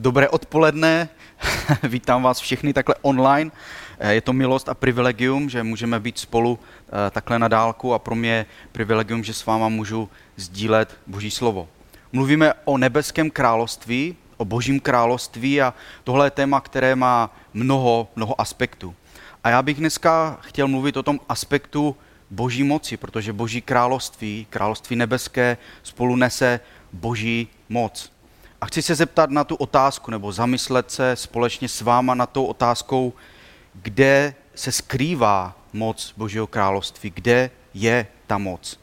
Dobré odpoledne, vítám vás všechny takhle online. Eh, je to milost a privilegium, že můžeme být spolu eh, takhle na dálku a pro mě je privilegium, že s váma můžu sdílet Boží slovo. Mluvíme o nebeském království, o Božím království a tohle je téma, které má mnoho, mnoho aspektů. A já bych dneska chtěl mluvit o tom aspektu Boží moci, protože Boží království, království nebeské, spolu nese Boží moc. A chci se zeptat na tu otázku, nebo zamyslet se společně s váma na tou otázkou, kde se skrývá moc Božího království, kde je ta moc.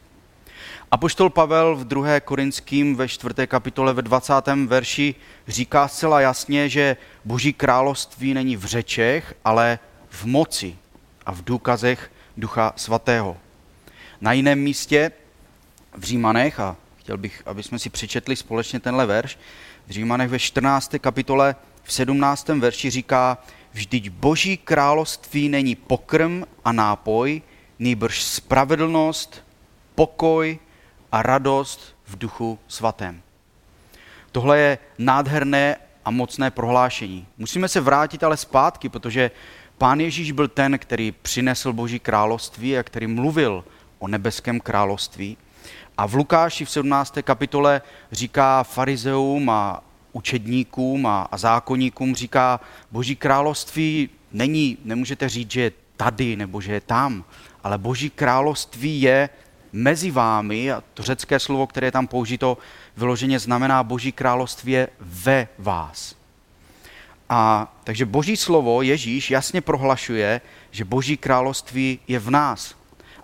A poštol Pavel v 2. Korinským ve 4. kapitole ve 20. verši říká zcela jasně, že Boží království není v řečech, ale v moci a v důkazech Ducha Svatého. Na jiném místě v Římanech, a chtěl bych, aby jsme si přečetli společně tenhle verš, v Římanech ve 14. kapitole v 17. verši říká, vždyť boží království není pokrm a nápoj, nýbrž spravedlnost, pokoj a radost v duchu svatém. Tohle je nádherné a mocné prohlášení. Musíme se vrátit ale zpátky, protože pán Ježíš byl ten, který přinesl Boží království a který mluvil o nebeském království. A v Lukáši v 17. kapitole říká farizeům a učedníkům a, a zákonníkům, říká, boží království není, nemůžete říct, že je tady nebo že je tam, ale boží království je mezi vámi, a to řecké slovo, které je tam použito, vyloženě znamená boží království je ve vás. A takže boží slovo, Ježíš, jasně prohlašuje, že boží království je v nás.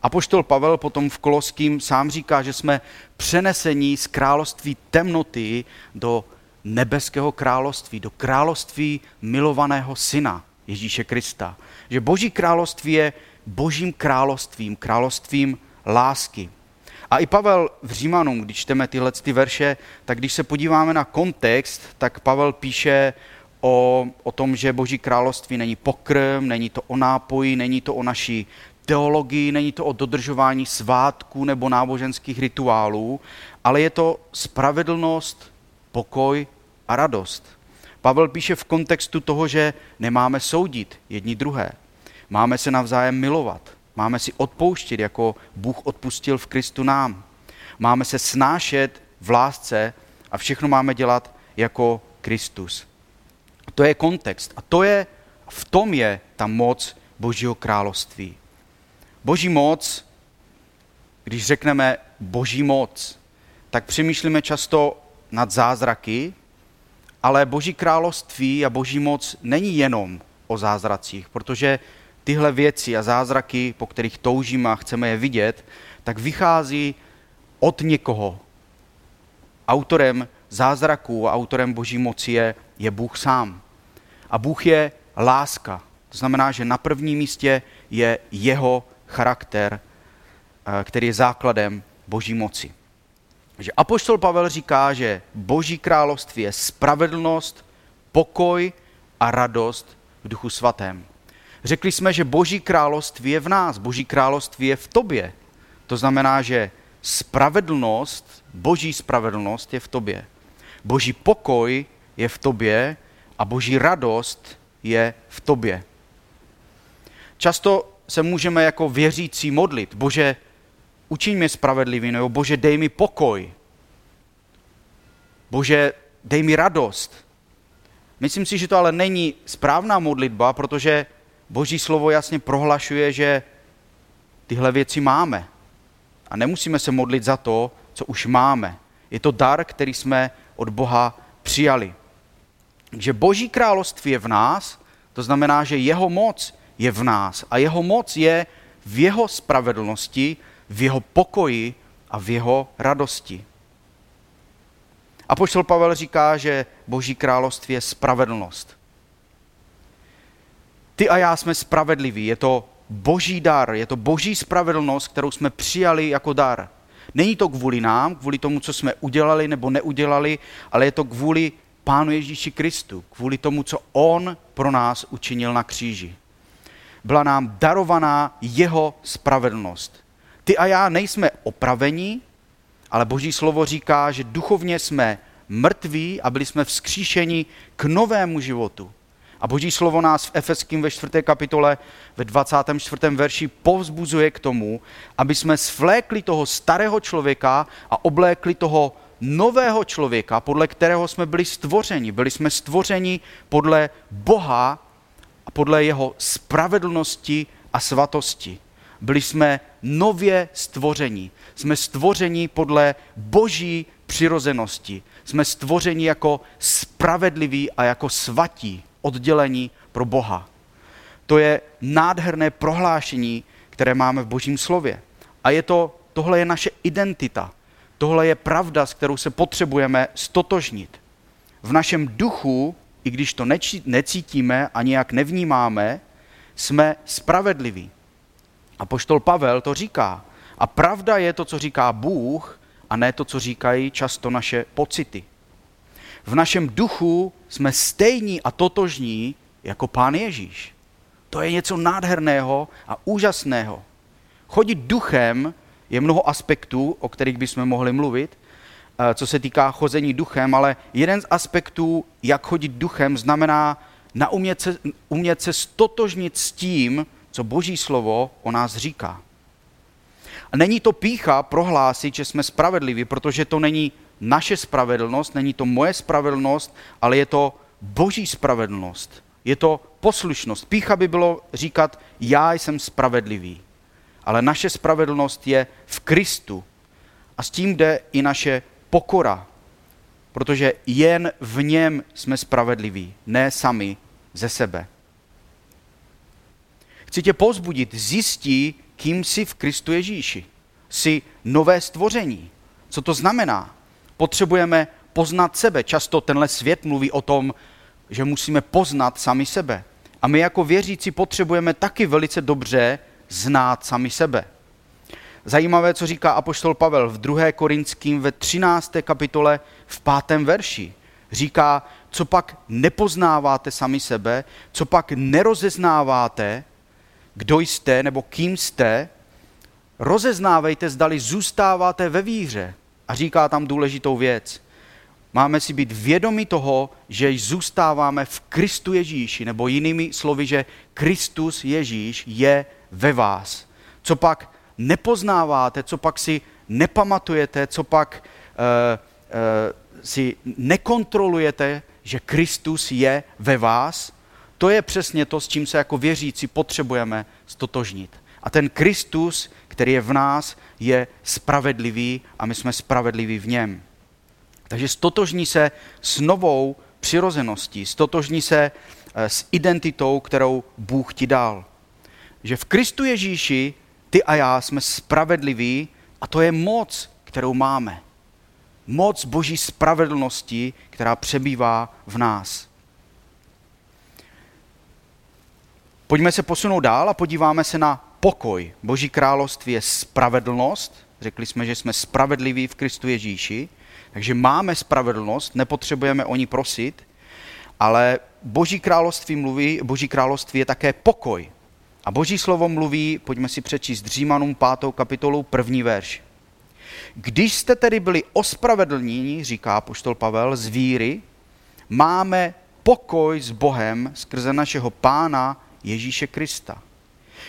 A poštol Pavel potom v Koloským sám říká, že jsme přenesení z království temnoty do nebeského království, do království milovaného syna Ježíše Krista. Že boží království je božím královstvím, královstvím lásky. A i Pavel v Římanům, když čteme tyhle ty verše, tak když se podíváme na kontext, tak Pavel píše o, o tom, že boží království není pokrm, není to o nápoji, není to o naší teologii, není to o dodržování svátků nebo náboženských rituálů, ale je to spravedlnost, pokoj a radost. Pavel píše v kontextu toho, že nemáme soudit jedni druhé. Máme se navzájem milovat. Máme si odpouštět, jako Bůh odpustil v Kristu nám. Máme se snášet v lásce a všechno máme dělat jako Kristus. To je kontext a to je, v tom je ta moc Božího království. Boží moc, když řekneme Boží moc, tak přemýšlíme často nad zázraky, ale Boží království a Boží moc není jenom o zázracích, protože tyhle věci a zázraky, po kterých toužíme a chceme je vidět, tak vychází od někoho. Autorem zázraků a autorem Boží moci je, je Bůh sám. A Bůh je láska. To znamená, že na prvním místě je jeho charakter, eh, který je základem Boží moci. Že Apoštol Pavel říká, že Boží království je spravedlnost, pokoj a radost v duchu svatém. Řekli jsme, že Boží království je v nás, Boží království je v tobě. To znamená, že spravedlnost, Boží spravedlnost je v tobě. Boží pokoj je v tobě a Boží radost je v tobě. Často se můžeme jako věřící modlit. Bože, učiň mě spravedlivý, nebo Bože, dej mi pokoj. Bože, dej mi radost. Myslím si, že to ale není správná modlitba, protože Boží slovo jasně prohlašuje, že tyhle věci máme. A nemusíme se modlit za to, co už máme. Je to dar, který jsme od Boha přijali. Takže Boží království je v nás, to znamená, že jeho moc je v nás a jeho moc je v jeho spravedlnosti, v jeho pokoji a v jeho radosti. A poštol Pavel říká, že Boží království je spravedlnost. Ty a já jsme spravedliví, je to boží dar, je to boží spravedlnost, kterou jsme přijali jako dar. Není to kvůli nám, kvůli tomu, co jsme udělali nebo neudělali, ale je to kvůli Pánu Ježíši Kristu, kvůli tomu, co On pro nás učinil na kříži. Byla nám darovaná jeho spravedlnost. Ty a já nejsme opravení, ale Boží slovo říká, že duchovně jsme mrtví a byli jsme vzkříšeni k novému životu. A boží slovo nás v Efeským ve 4. kapitole ve 24. verši povzbuzuje k tomu, aby jsme svlékli toho starého člověka a oblékli toho nového člověka, podle kterého jsme byli stvořeni. Byli jsme stvořeni podle Boha podle jeho spravedlnosti a svatosti. Byli jsme nově stvořeni. Jsme stvořeni podle boží přirozenosti. Jsme stvořeni jako spravedliví a jako svatí, oddělení pro Boha. To je nádherné prohlášení, které máme v Božím slově. A je to, tohle je naše identita. Tohle je pravda, s kterou se potřebujeme stotožnit. V našem duchu, i když to necítíme a nějak nevnímáme, jsme spravedliví. A poštol Pavel to říká. A pravda je to, co říká Bůh, a ne to, co říkají často naše pocity. V našem duchu jsme stejní a totožní jako Pán Ježíš. To je něco nádherného a úžasného. Chodit duchem je mnoho aspektů, o kterých bychom mohli mluvit, co se týká chození duchem, ale jeden z aspektů, jak chodit duchem, znamená naumět se, umět se stotožnit s tím, co Boží slovo o nás říká. A není to pícha prohlásit, že jsme spravedliví, protože to není naše spravedlnost, není to moje spravedlnost, ale je to Boží spravedlnost. Je to poslušnost. Pícha by bylo říkat, já jsem spravedlivý. Ale naše spravedlnost je v Kristu. A s tím jde i naše pokora, protože jen v něm jsme spravedliví, ne sami ze sebe. Chci tě pozbudit, zjistí, kým jsi v Kristu Ježíši. Jsi nové stvoření. Co to znamená? Potřebujeme poznat sebe. Často tenhle svět mluví o tom, že musíme poznat sami sebe. A my jako věřící potřebujeme taky velice dobře znát sami sebe. Zajímavé, co říká apoštol Pavel v 2. Korinským ve 13. kapitole v 5. verši. Říká, co pak nepoznáváte sami sebe, co pak nerozeznáváte, kdo jste nebo kým jste, rozeznávejte, zdali zůstáváte ve víře. A říká tam důležitou věc. Máme si být vědomi toho, že zůstáváme v Kristu Ježíši, nebo jinými slovy, že Kristus Ježíš je ve vás. Co pak nepoznáváte, co pak si nepamatujete, co pak uh, uh, si nekontrolujete, že Kristus je ve vás, to je přesně to, s čím se jako věřící potřebujeme stotožnit. A ten Kristus, který je v nás, je spravedlivý a my jsme spravedliví v něm. Takže stotožní se s novou přirozeností, stotožní se eh, s identitou, kterou Bůh ti dal. Že v Kristu Ježíši ty a já jsme spravedliví a to je moc, kterou máme. Moc boží spravedlnosti, která přebývá v nás. Pojďme se posunout dál a podíváme se na pokoj. Boží království je spravedlnost. Řekli jsme, že jsme spravedliví v Kristu Ježíši. Takže máme spravedlnost, nepotřebujeme o ní prosit, ale Boží království mluví, Boží království je také pokoj. A Boží slovo mluví, pojďme si přečíst Římanům 5. kapitolu, první verš. Když jste tedy byli ospravedlněni, říká poštol Pavel, z víry, máme pokoj s Bohem skrze našeho pána Ježíše Krista.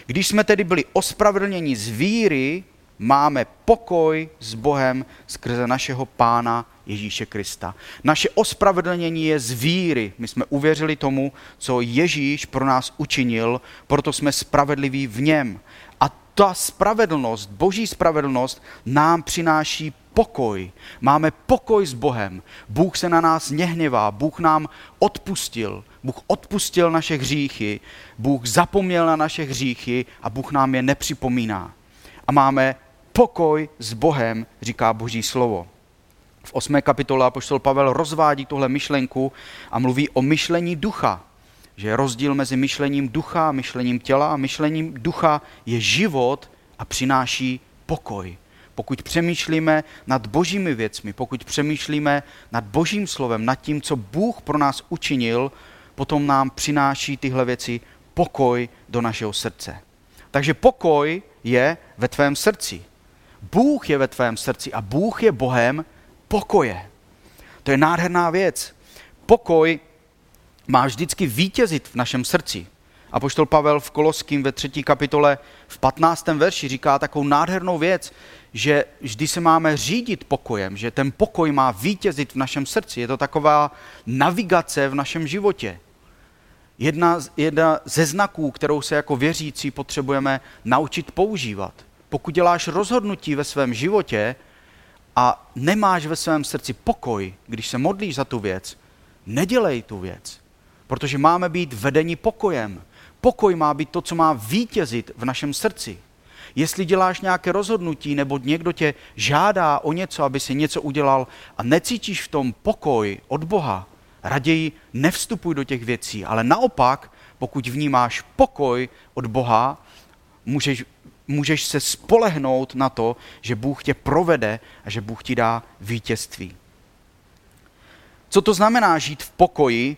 Když jsme tedy byli ospravedlněni z víry, máme pokoj s Bohem skrze našeho Pána Ježíše Krista. Naše ospravedlnění je z víry. My jsme uvěřili tomu, co Ježíš pro nás učinil, proto jsme spravedliví v něm. A ta spravedlnost, boží spravedlnost nám přináší pokoj. Máme pokoj s Bohem. Bůh se na nás nehněvá, Bůh nám odpustil. Bůh odpustil naše hříchy, Bůh zapomněl na naše hříchy a Bůh nám je nepřipomíná. Máme pokoj s Bohem, říká Boží slovo. V 8. kapitole apoštol Pavel rozvádí tuhle myšlenku a mluví o myšlení ducha. Že je rozdíl mezi myšlením ducha a myšlením těla a myšlením ducha je život a přináší pokoj. Pokud přemýšlíme nad božími věcmi, pokud přemýšlíme nad božím slovem, nad tím, co Bůh pro nás učinil, potom nám přináší tyhle věci pokoj do našeho srdce. Takže pokoj je ve tvém srdci. Bůh je ve tvém srdci a Bůh je Bohem pokoje. To je nádherná věc. Pokoj má vždycky vítězit v našem srdci. A poštol Pavel v Koloským ve třetí kapitole v 15. verši říká takovou nádhernou věc, že vždy se máme řídit pokojem, že ten pokoj má vítězit v našem srdci. Je to taková navigace v našem životě. Jedna, jedna ze znaků, kterou se jako věřící potřebujeme naučit používat. Pokud děláš rozhodnutí ve svém životě a nemáš ve svém srdci pokoj, když se modlíš za tu věc, nedělej tu věc, protože máme být vedeni pokojem. Pokoj má být to, co má vítězit v našem srdci. Jestli děláš nějaké rozhodnutí nebo někdo tě žádá o něco, aby si něco udělal a necítíš v tom pokoj od Boha, raději nevstupuj do těch věcí, ale naopak, pokud vnímáš pokoj od Boha, můžeš, můžeš se spolehnout na to, že Bůh tě provede a že Bůh ti dá vítězství. Co to znamená žít v pokoji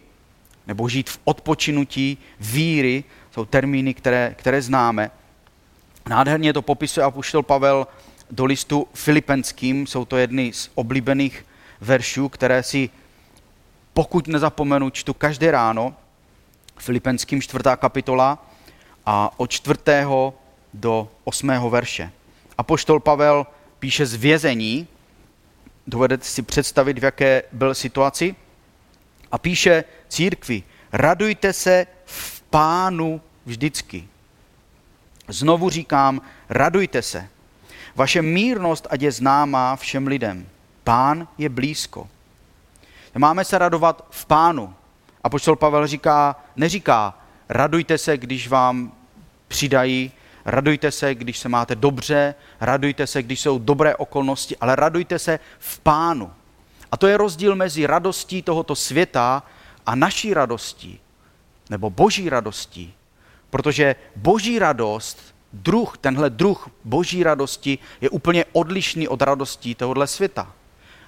nebo žít v odpočinutí víry, jsou termíny, které, které známe. Nádherně to popisuje apoštol Pavel do listu Filipenským, jsou to jedny z oblíbených veršů, které si, pokud nezapomenu, čtu každé ráno, Filipenským čtvrtá kapitola a od čtvrtého do osmého verše. Apoštol Pavel píše z vězení, dovedete si představit, v jaké byl situaci, a píše církvi, radujte se v pánu vždycky. Znovu říkám, radujte se. Vaše mírnost ať je známá všem lidem. Pán je blízko. Máme se radovat v pánu. A poštol Pavel říká, neříká, radujte se, když vám přidají, radujte se, když se máte dobře, radujte se, když jsou dobré okolnosti, ale radujte se v pánu. A to je rozdíl mezi radostí tohoto světa a naší radostí, nebo boží radostí. Protože boží radost, druh, tenhle druh boží radosti je úplně odlišný od radostí tohohle světa.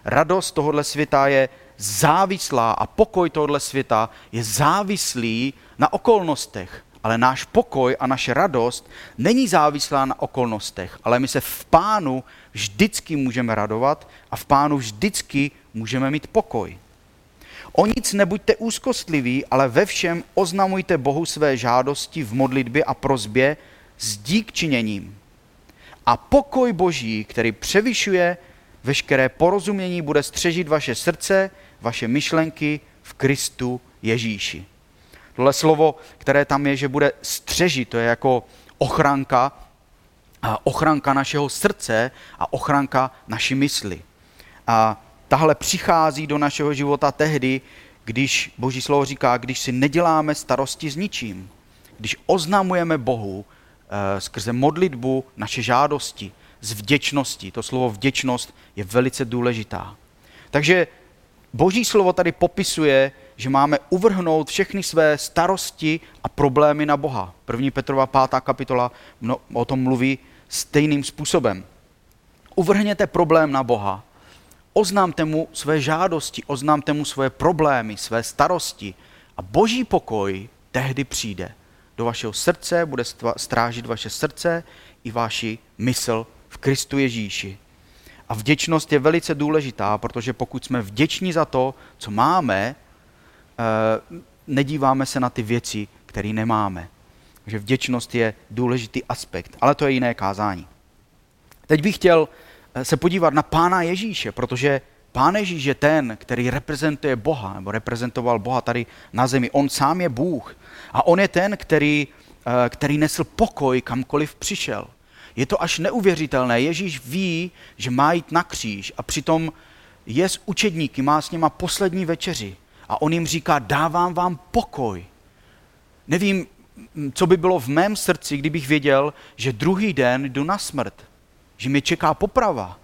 Radost tohohle světa je závislá a pokoj tohohle světa je závislý na okolnostech. Ale náš pokoj a naše radost není závislá na okolnostech, ale my se v pánu vždycky můžeme radovat a v pánu vždycky můžeme mít pokoj. O nic nebuďte úzkostliví, ale ve všem oznamujte Bohu své žádosti v modlitbě a prozbě s dík činěním. A pokoj Boží, který převyšuje veškeré porozumění, bude střežit vaše srdce, vaše myšlenky v Kristu Ježíši. Tohle slovo, které tam je, že bude střežit, to je jako ochranka, ochranka našeho srdce a ochranka naší mysli. A tahle přichází do našeho života tehdy, když Boží slovo říká, když si neděláme starosti s ničím, když oznamujeme Bohu e, skrze modlitbu naše žádosti z vděčnosti. To slovo vděčnost je velice důležitá. Takže Boží slovo tady popisuje, že máme uvrhnout všechny své starosti a problémy na Boha. První Petrova pátá kapitola o tom mluví stejným způsobem. Uvrhněte problém na Boha oznámte mu své žádosti, oznámte mu své problémy, své starosti a boží pokoj tehdy přijde. Do vašeho srdce bude strážit vaše srdce i vaši mysl v Kristu Ježíši. A vděčnost je velice důležitá, protože pokud jsme vděční za to, co máme, eh, nedíváme se na ty věci, které nemáme. Takže vděčnost je důležitý aspekt, ale to je jiné kázání. Teď bych chtěl Eh, se podívat na Pána Ježíše, protože Pán Ježíš je ten, který reprezentuje Boha, nebo reprezentoval Boha tady na zemi. On sám je Bůh. A on je ten, který, eh, který nesl pokoj kamkoliv přišel. Je to až neuvěřitelné. Ježíš ví, že má jít na kříž a přitom je s učedníky, má s něma poslední večeři. A on jim říká, dávám vám pokoj. Nevím, co by bylo v mém srdci, kdybych věděl, že druhý den jdu na smrt že mě čeká poprava.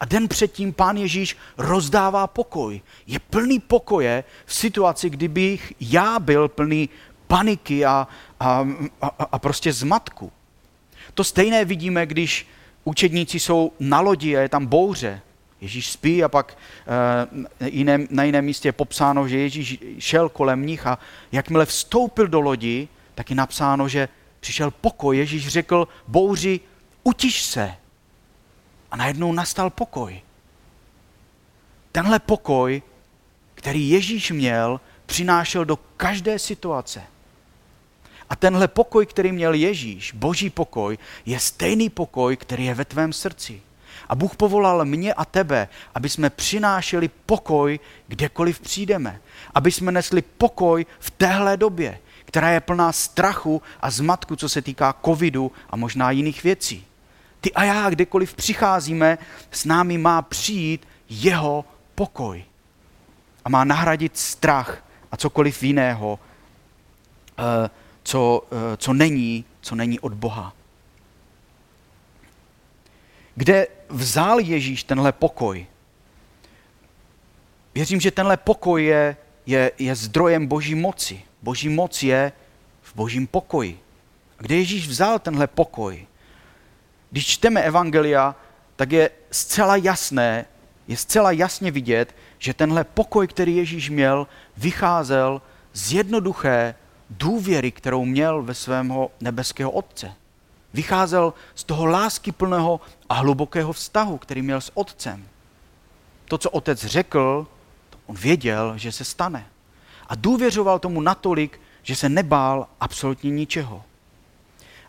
A den předtím pán Ježíš rozdává pokoj. Je plný pokoje v situaci, kdybych já byl plný paniky a, a, a, a prostě zmatku. To stejné vidíme, když učedníci jsou na lodi a je tam bouře. Ježíš spí a pak e, jiné, na jiném místě je popsáno, že Ježíš šel kolem nich a jakmile vstoupil do lodi, tak je napsáno, že přišel pokoj. Ježíš řekl bouři, utiš se. A najednou nastal pokoj. Tenhle pokoj který Ježíš měl, přinášel do každé situace. A tenhle pokoj, který měl Ježíš, boží pokoj, je stejný pokoj, který je ve tvém srdci. A Bůh povolal mě a tebe, aby jsme přinášeli pokoj, kdekoliv přijdeme. Aby jsme nesli pokoj v téhle době, která je plná strachu a zmatku, co se týká covidu a možná jiných věcí. Ty a já, kdekoliv přicházíme, s námi má přijít jeho pokoj. A má nahradit strach a cokoliv jiného, eh, co, eh, co, není, co není od Boha. Kde vzal Ježíš tenhle pokoj? Věřím, že tenhle pokoj je, je, je zdrojem boží moci. Boží moc je v božím pokoji. A kde Ježíš vzal tenhle pokoj? Když čteme Evangelia, tak je zcela jasné, je zcela jasně vidět, že tenhle pokoj, který Ježíš měl, vycházel z jednoduché důvěry, kterou měl ve svého nebeského Otce. Vycházel z toho lásky plného a hlubokého vztahu, který měl s Otcem. To, co Otec řekl, on věděl, že se stane. A důvěřoval tomu natolik, že se nebál absolutně ničeho.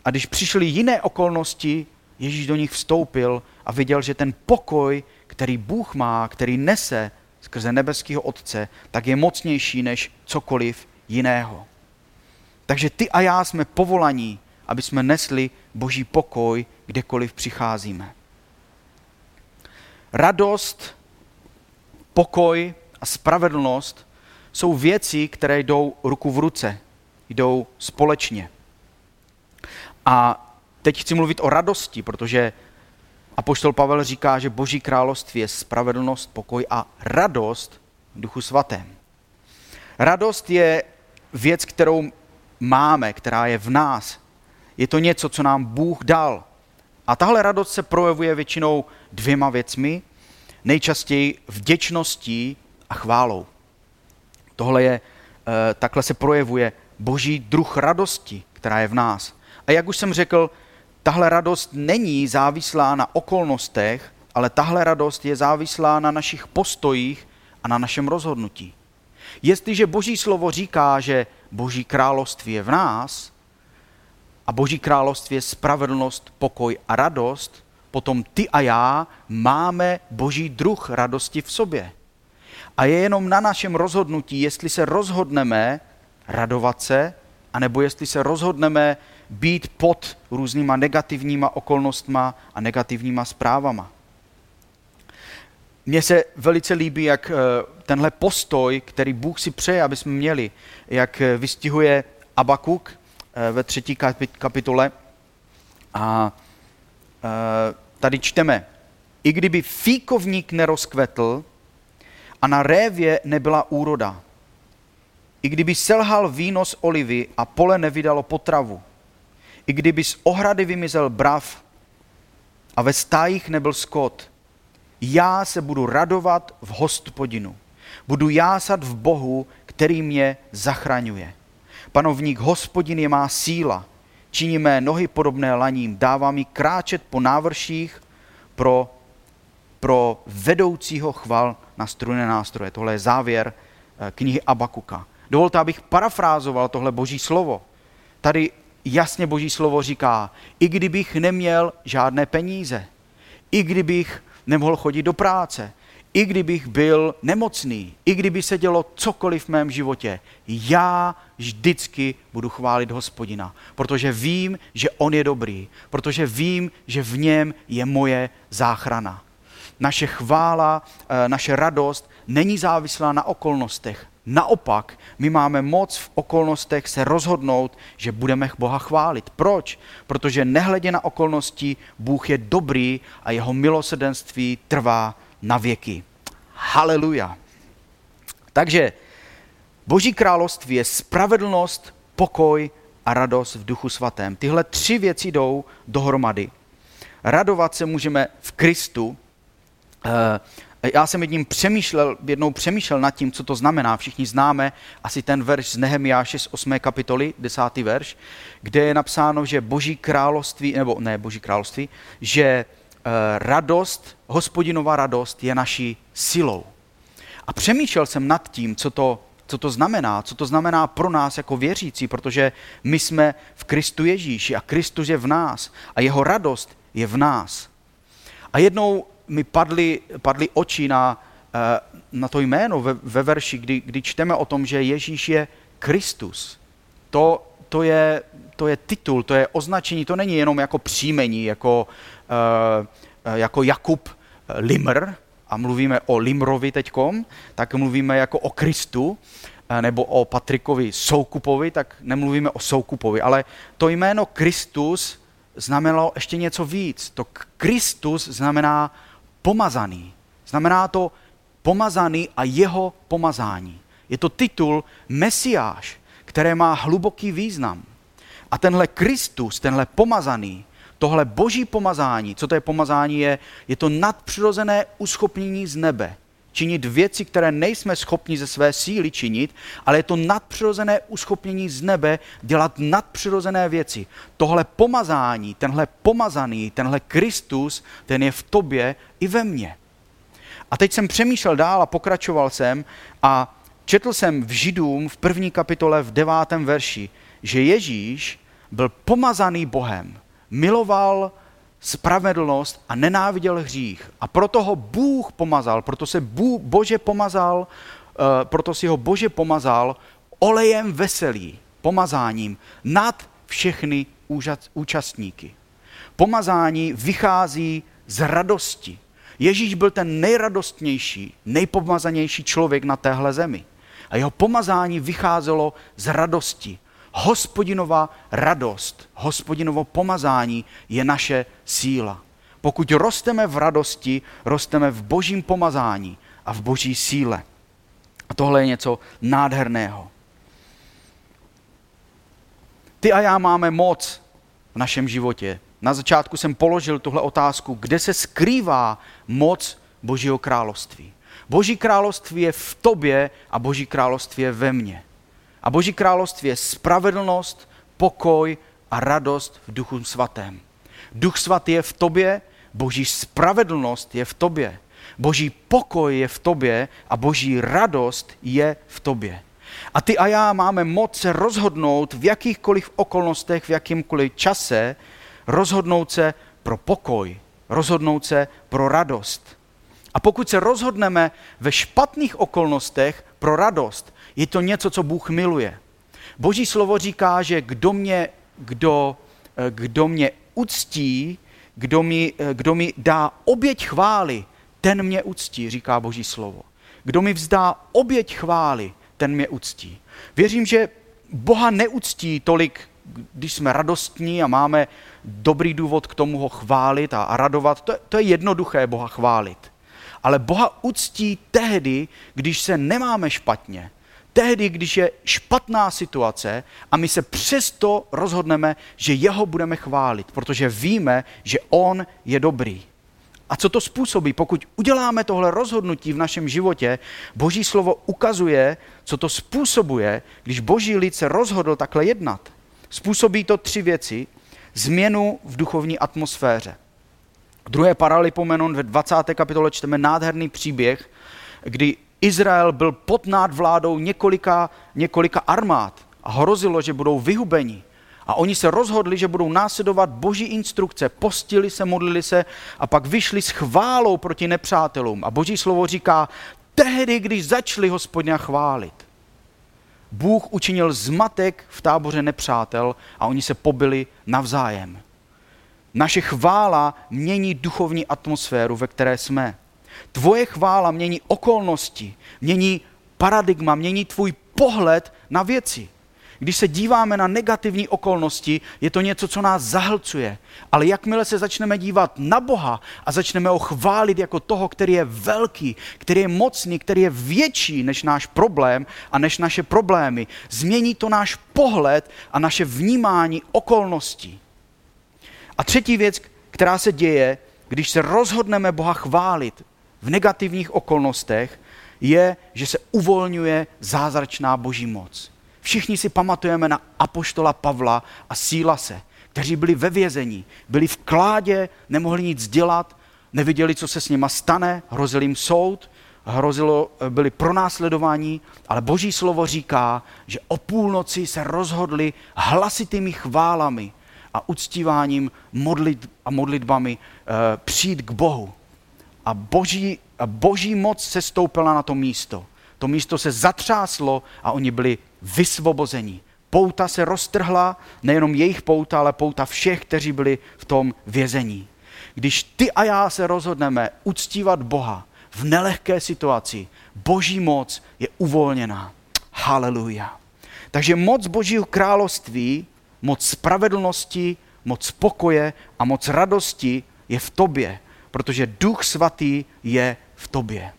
A když přišly jiné okolnosti, Ježíš do nich vstoupil a viděl, že ten pokoj, který Bůh má, který nese skrze nebeského Otce, tak je mocnější než cokoliv jiného. Takže ty a já jsme povolaní, aby jsme nesli boží pokoj, kdekoliv přicházíme. Radost, pokoj a spravedlnost jsou věci, které jdou ruku v ruce, jdou společně. A teď chci mluvit o radosti, protože Apoštol Pavel říká, že Boží království je spravedlnost, pokoj a radost v duchu svatém. Radost je věc, kterou máme, která je v nás. Je to něco, co nám Bůh dal. A tahle radost se projevuje většinou dvěma věcmi, nejčastěji vděčností a chválou. Tohle je, eh, takhle se projevuje boží druh radosti, která je v nás. A jak už jsem řekl, tahle radost není závislá na okolnostech, ale tahle radost je závislá na našich postojích a na našem rozhodnutí. Jestliže Boží slovo říká, že Boží království je v nás a Boží království je spravedlnost, pokoj a radost, potom ty a já máme Boží druh radosti v sobě. A je jenom na našem rozhodnutí, jestli se rozhodneme radovat se, anebo jestli se rozhodneme být pod různýma negativníma okolnostma a negativníma zprávama. Mně se velice líbí, jak eh, tenhle postoj, který Bůh si přeje, aby jsme měli, jak eh, vystihuje Abakuk eh, ve třetí kapitole. A tady čteme, i kdyby fíkovník nerozkvetl a na révě nebyla úroda, i kdyby selhal víno z olivy a pole nevydalo potravu, i kdyby z ohrady vymizel brav a ve stájích nebyl skot, já se budu radovat v hospodinu. Budu jásat v Bohu, který mě zachraňuje. Panovník hospodin je má síla, činí mé nohy podobné laním, dává mi kráčet po návrších pro, pro vedoucího chval na strunné nástroje. Tohle je závěr eh, knihy Abakuka. Dovolte, abych parafrázoval tohle boží slovo. Tady jasně boží slovo říká, i kdybych neměl žádné peníze, i kdybych nemohl chodit do práce, i kdybych byl nemocný, i kdyby se dělo cokoliv v mém životě, já vždycky budu chválit hospodina, protože vím, že on je dobrý, protože vím, že v něm je moje záchrana. Naše chvála, eh, naše radost není závislá na okolnostech. Naopak, my máme moc v okolnostech se rozhodnout, že budeme Boha chválit. Proč? Protože nehledě na okolnosti, Bůh je dobrý a jeho milosedenství trvá na věky. Haleluja. Takže Boží království je spravedlnost, pokoj a radost v duchu svatém. Tyhle tři věci jdou dohromady. Radovat se můžeme v Kristu, eh, já jsem jedním přemýšlel, jednou přemýšlel nad tím, co to znamená. Všichni známe asi ten verš z Nehemiáše z 8. kapitoly, 10. verš, kde je napsáno, že boží království, nebo ne boží království, že uh, radost, hospodinová radost je naší silou. A přemýšlel jsem nad tím, co to, co to znamená, co to znamená pro nás jako věřící, protože my jsme v Kristu Ježíši a Kristus je v nás a jeho radost je v nás. A jednou mi padly, padly oči na, eh, na to jméno ve, ve verši, kdy, kdy čteme o tom, že Ježíš je Kristus. To, to, je, to je titul, to je označení, to není jenom jako příjmení, jako, uh, jako Jakub Limr, a mluvíme o Limrovi teďkom, tak mluvíme jako o Kristu, nebo o Patrikovi Soukupovi, tak nemluvíme o Soukupovi, ale to jméno Kristus znamenalo ještě něco víc. To Kristus znamená pomazaný. Znamená to pomazaný a jeho pomazání. Je to titul Mesiáš, které má hluboký význam. A tenhle Kristus, tenhle pomazaný, tohle boží pomazání, co to je pomazání, je, je to nadpřirozené uschopnění z nebe. Činit věci, které nejsme schopni ze své síly činit, ale je to nadpřirozené uschopnění z nebe dělat nadpřirozené věci. Tohle pomazání, tenhle pomazaný, tenhle Kristus, ten je v tobě i ve mně. A teď jsem přemýšlel dál a pokračoval jsem a četl jsem v Židům v první kapitole v devátém verši, že Ježíš byl pomazaný Bohem, miloval spravedlnost a nenáviděl hřích. A proto ho Bůh pomazal, proto se Bůh, Bože pomazal, uh, proto si ho Bože pomazal olejem veselí, pomazáním nad všechny účastníky. Pomazání vychází z radosti. Ježíš byl ten nejradostnější, nejpomazanější člověk na téhle zemi. A jeho pomazání vycházelo z radosti. Hospodinová radost, hospodinovo pomazání je naše síla. Pokud rosteme v radosti, rosteme v božím pomazání a v boží síle. A tohle je něco nádherného. Ty a já máme moc v našem životě. Na začátku jsem položil tuhle otázku, kde se skrývá moc Božího království. Boží království je v tobě a Boží království je ve mně. A Boží království je spravedlnost, pokoj a radost v duchu svatém. Duch svatý je v tobě, Boží spravedlnost je v tobě. Boží pokoj je v tobě a Boží radost je v tobě. A ty a já máme moc se rozhodnout v jakýchkoliv okolnostech, v jakýmkoliv čase, rozhodnout se pro pokoj, rozhodnout se pro radost. A pokud se rozhodneme ve špatných okolnostech pro radost, je to něco, co Bůh miluje. Boží slovo říká, že kdo mě, kdo, eh, kdo mě uctí, kdo mi, eh, kdo mi dá oběť chvály, ten mě uctí, říká Boží slovo. Kdo mi vzdá oběť chvály, ten mě uctí. Věřím, že Boha neuctí tolik, když jsme radostní a máme dobrý důvod k tomu ho chválit a, radovat. To, to je jednoduché Boha chválit. Ale Boha uctí tehdy, když se nemáme špatně, tehdy, když je špatná situace a my se přesto rozhodneme, že jeho budeme chválit, protože víme, že on je dobrý. A co to způsobí? Pokud uděláme tohle rozhodnutí v našem životě, Boží slovo ukazuje, co to způsobuje, když Boží lid se rozhodl takhle jednat. Způsobí to tři věci. Změnu v duchovní atmosféře. Druhé paralipomenon ve 20. kapitole čteme nádherný příběh, kdy Izrael byl pod vládou několika, několika armád a hrozilo, že budou vyhubeni. A oni se rozhodli, že budou následovat boží instrukce, postili se, modlili se a pak vyšli s chválou proti nepřátelům. A boží slovo říká, tehdy, když začali hospodina chválit, Bůh učinil zmatek v táboře nepřátel a oni se pobili navzájem. Naše chvála mění duchovní atmosféru, ve které jsme. Tvoje chvála mění okolnosti, mění paradigma, mění tvůj pohled na věci. Když se díváme na negativní okolnosti, je to něco, co nás zahlcuje. Ale jakmile se začneme dívat na Boha a začneme ho chválit jako toho, který je velký, který je mocný, který je větší než náš problém a než naše problémy, změní to náš pohled a naše vnímání okolností. A třetí věc, která se děje, když se rozhodneme Boha chválit, v negativních okolnostech, je, že se uvolňuje zázračná boží moc. Všichni si pamatujeme na apoštola Pavla a Sílase, kteří byli ve vězení, byli v kládě, nemohli nic dělat, neviděli, co se s nima stane, hrozil jim soud, hrozilo, byli pronásledování, ale boží slovo říká, že o půlnoci se rozhodli hlasitými chválami a uctíváním modlit a modlitbami e, přijít k Bohu. A boží, a boží moc se stoupila na to místo. To místo se zatřáslo a oni byli vysvobozeni. Pouta se roztrhla, nejenom jejich pouta, ale pouta všech, kteří byli v tom vězení. Když ty a já se rozhodneme uctívat Boha v nelehké situaci, boží moc je uvolněná. Haleluja. Takže moc božího království, moc spravedlnosti, moc pokoje a moc radosti je v tobě, protože duch svatý je v tobě.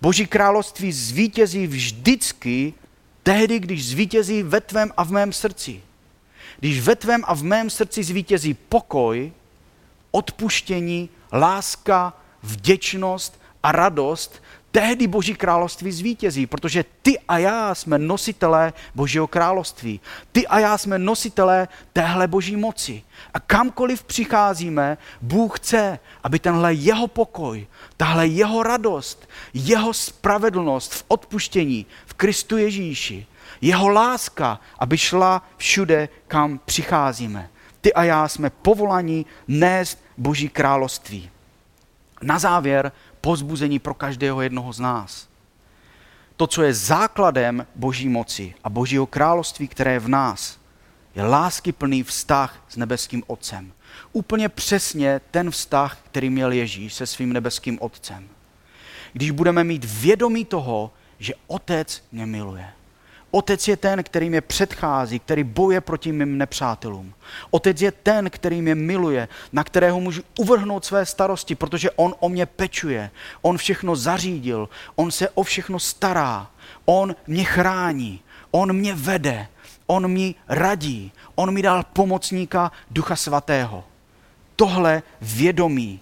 Boží království zvítězí vždycky tehdy, když zvítězí ve tvém a v mém srdci. Když ve tvém a v mém srdci zvítězí pokoj, odpuštění, láska, vděčnost a radost, tehdy Boží království zvítězí, protože ty a já jsme nositelé Božího království. Ty a já jsme nositelé téhle Boží moci. A kamkoliv přicházíme, Bůh chce, aby tenhle jeho pokoj, tahle jeho radost, jeho spravedlnost v odpuštění v Kristu Ježíši, jeho láska, aby šla všude, kam přicházíme. Ty a já jsme povolaní nést Boží království. Na závěr pozbuzení pro každého jednoho z nás. To, co je základem Boží moci a Božího království, které je v nás, je láskyplný vztah s nebeským Otcem. Úplně přesně ten vztah, který měl Ježíš se svým nebeským Otcem. Když budeme mít vědomí toho, že Otec mě miluje. Otec je ten, který mě předchází, který boje proti mým nepřátelům. Otec je ten, který mě miluje, na kterého můžu uvrhnout své starosti, protože on o mě pečuje. On všechno zařídil, on se o všechno stará, on mě chrání, on mě vede, on mi radí, on mi dal pomocníka Ducha Svatého. Tohle vědomí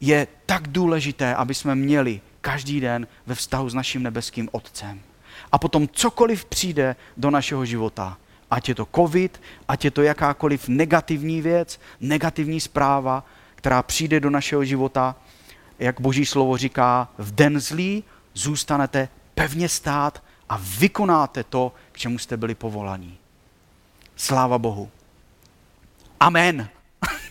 je tak důležité, aby jsme měli každý den ve vztahu s naším nebeským Otcem. A potom cokoliv přijde do našeho života, ať je to covid, ať je to jakákoliv negativní věc, negativní zpráva, která přijde do našeho života, jak boží slovo říká, v den zlý zůstanete pevně stát a vykonáte to, k čemu jste byli povolaní. Sláva Bohu. Amen.